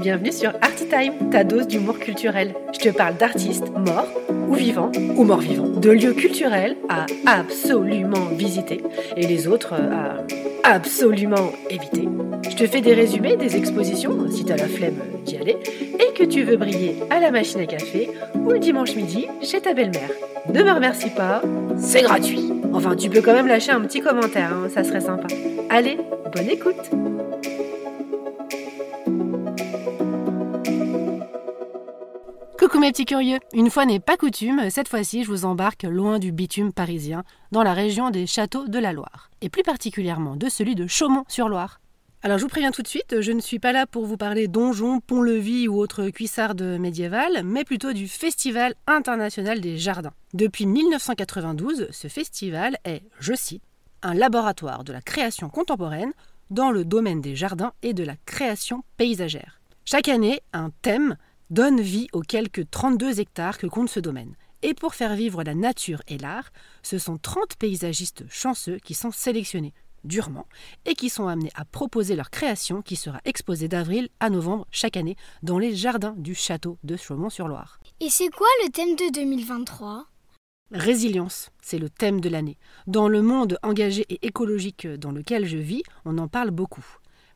Bienvenue sur Artitime, ta dose d'humour culturel. Je te parle d'artistes morts ou vivants ou morts vivants, de lieux culturels à absolument visiter et les autres à absolument éviter. Je te fais des résumés des expositions si t'as la flemme d'y aller et que tu veux briller à la machine à café ou le dimanche midi chez ta belle-mère. Ne me remercie pas, c'est gratuit. Enfin, tu peux quand même lâcher un petit commentaire, hein, ça serait sympa. Allez, bonne écoute Coucou mes petits curieux, une fois n'est pas coutume, cette fois-ci je vous embarque loin du bitume parisien, dans la région des châteaux de la Loire, et plus particulièrement de celui de Chaumont-sur-Loire. Alors je vous préviens tout de suite, je ne suis pas là pour vous parler donjons, pont-levis ou autres cuissardes médiévales, mais plutôt du Festival international des jardins. Depuis 1992, ce festival est, je cite, un laboratoire de la création contemporaine dans le domaine des jardins et de la création paysagère. Chaque année, un thème donne vie aux quelques 32 hectares que compte ce domaine. Et pour faire vivre la nature et l'art, ce sont 30 paysagistes chanceux qui sont sélectionnés durement et qui sont amenés à proposer leur création qui sera exposée d'avril à novembre chaque année dans les jardins du château de Chaumont-sur-Loire. Et c'est quoi le thème de 2023 Résilience, c'est le thème de l'année. Dans le monde engagé et écologique dans lequel je vis, on en parle beaucoup.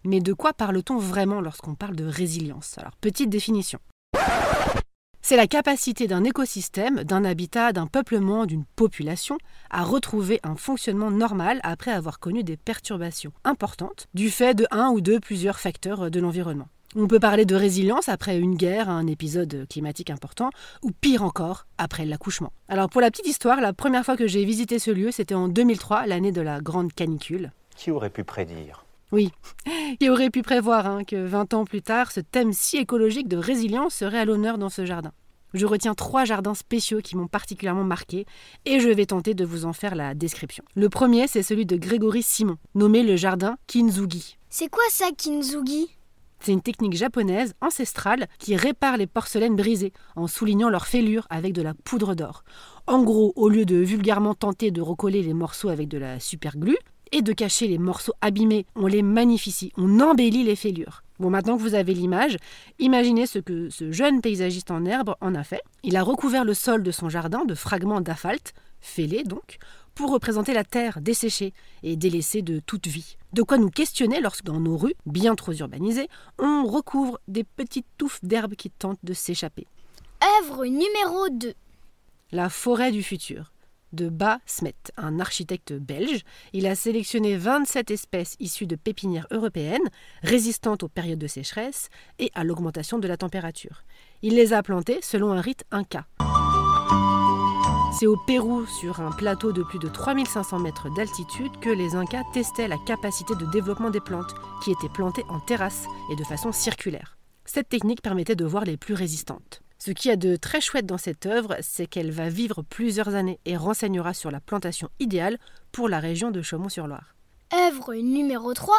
Mais de quoi parle-t-on vraiment lorsqu'on parle de résilience? Alors, petite définition. C'est la capacité d'un écosystème, d'un habitat, d'un peuplement, d'une population à retrouver un fonctionnement normal après avoir connu des perturbations importantes du fait de un ou de plusieurs facteurs de l'environnement. On peut parler de résilience après une guerre, un épisode climatique important, ou pire encore, après l'accouchement. Alors pour la petite histoire, la première fois que j'ai visité ce lieu, c'était en 2003, l'année de la grande canicule. Qui aurait pu prédire? Oui, qui aurait pu prévoir hein, que 20 ans plus tard, ce thème si écologique de résilience serait à l'honneur dans ce jardin. Je retiens trois jardins spéciaux qui m'ont particulièrement marqué et je vais tenter de vous en faire la description. Le premier, c'est celui de Grégory Simon, nommé le jardin Kinzugi. C'est quoi ça, Kinzugi? C'est une technique japonaise ancestrale qui répare les porcelaines brisées en soulignant leurs fêlures avec de la poudre d'or. En gros, au lieu de vulgairement tenter de recoller les morceaux avec de la superglue, et de cacher les morceaux abîmés. On les magnifie, on embellit les fêlures. Bon, maintenant que vous avez l'image, imaginez ce que ce jeune paysagiste en herbe en a fait. Il a recouvert le sol de son jardin de fragments d'asphalte, fêlés donc, pour représenter la terre desséchée et délaissée de toute vie. De quoi nous questionner lorsque dans nos rues, bien trop urbanisées, on recouvre des petites touffes d'herbe qui tentent de s'échapper. Œuvre numéro 2. La forêt du futur de Bas Smet, un architecte belge. Il a sélectionné 27 espèces issues de pépinières européennes, résistantes aux périodes de sécheresse et à l'augmentation de la température. Il les a plantées selon un rite inca. C'est au Pérou, sur un plateau de plus de 3500 mètres d'altitude, que les Incas testaient la capacité de développement des plantes, qui étaient plantées en terrasse et de façon circulaire. Cette technique permettait de voir les plus résistantes. Ce qui est de très chouette dans cette œuvre, c'est qu'elle va vivre plusieurs années et renseignera sur la plantation idéale pour la région de Chaumont-sur-Loire. Œuvre numéro 3.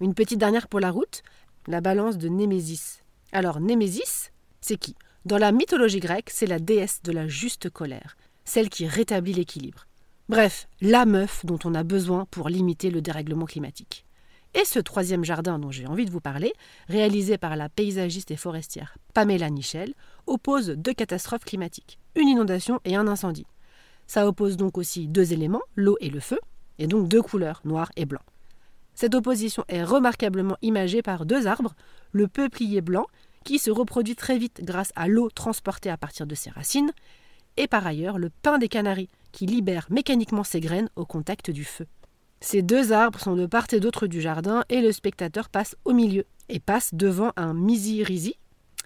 Une petite dernière pour la route, la balance de Némésis. Alors Némésis, c'est qui? Dans la mythologie grecque, c'est la déesse de la juste colère, celle qui rétablit l'équilibre. Bref, la meuf dont on a besoin pour limiter le dérèglement climatique. Et ce troisième jardin dont j'ai envie de vous parler, réalisé par la paysagiste et forestière Pamela Nichel, oppose deux catastrophes climatiques, une inondation et un incendie. Ça oppose donc aussi deux éléments, l'eau et le feu, et donc deux couleurs, noir et blanc. Cette opposition est remarquablement imagée par deux arbres, le peuplier blanc, qui se reproduit très vite grâce à l'eau transportée à partir de ses racines, et par ailleurs le pin des Canaries, qui libère mécaniquement ses graines au contact du feu. Ces deux arbres sont de part et d'autre du jardin et le spectateur passe au milieu et passe devant un misirisi.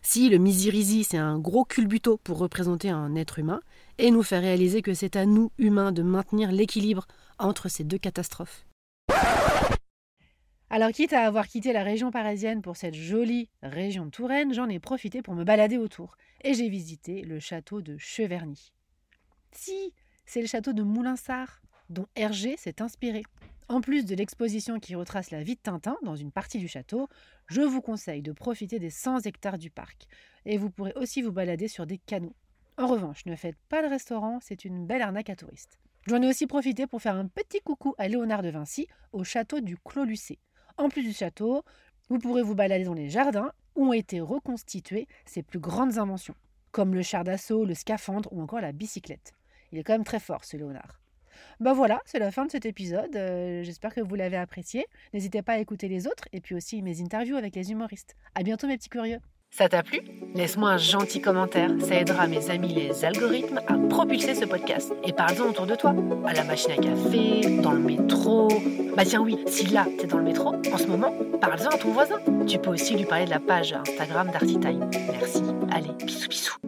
Si le misirisi c'est un gros culbuto pour représenter un être humain et nous fait réaliser que c'est à nous, humains, de maintenir l'équilibre entre ces deux catastrophes. Alors, quitte à avoir quitté la région parisienne pour cette jolie région de Touraine, j'en ai profité pour me balader autour et j'ai visité le château de Cheverny. Si, c'est le château de Moulinsart, dont Hergé s'est inspiré. En plus de l'exposition qui retrace la vie de Tintin dans une partie du château, je vous conseille de profiter des 100 hectares du parc. Et vous pourrez aussi vous balader sur des canaux. En revanche, ne faites pas le restaurant, c'est une belle arnaque à touristes. J'en ai aussi profité pour faire un petit coucou à Léonard de Vinci au château du Clos Lucé. En plus du château, vous pourrez vous balader dans les jardins où ont été reconstituées ses plus grandes inventions, comme le char d'assaut, le scaphandre ou encore la bicyclette. Il est quand même très fort ce Léonard. Ben voilà, c'est la fin de cet épisode. Euh, j'espère que vous l'avez apprécié. N'hésitez pas à écouter les autres et puis aussi mes interviews avec les humoristes. À bientôt mes petits curieux. Ça t'a plu? Laisse-moi un gentil commentaire, ça aidera mes amis les algorithmes à propulser ce podcast. Et parle-en autour de toi, à la machine à café, dans le métro. Bah tiens oui, si là t'es dans le métro, en ce moment, parle-en à ton voisin. Tu peux aussi lui parler de la page Instagram d'Artitime. Merci. Allez, bisous bisous.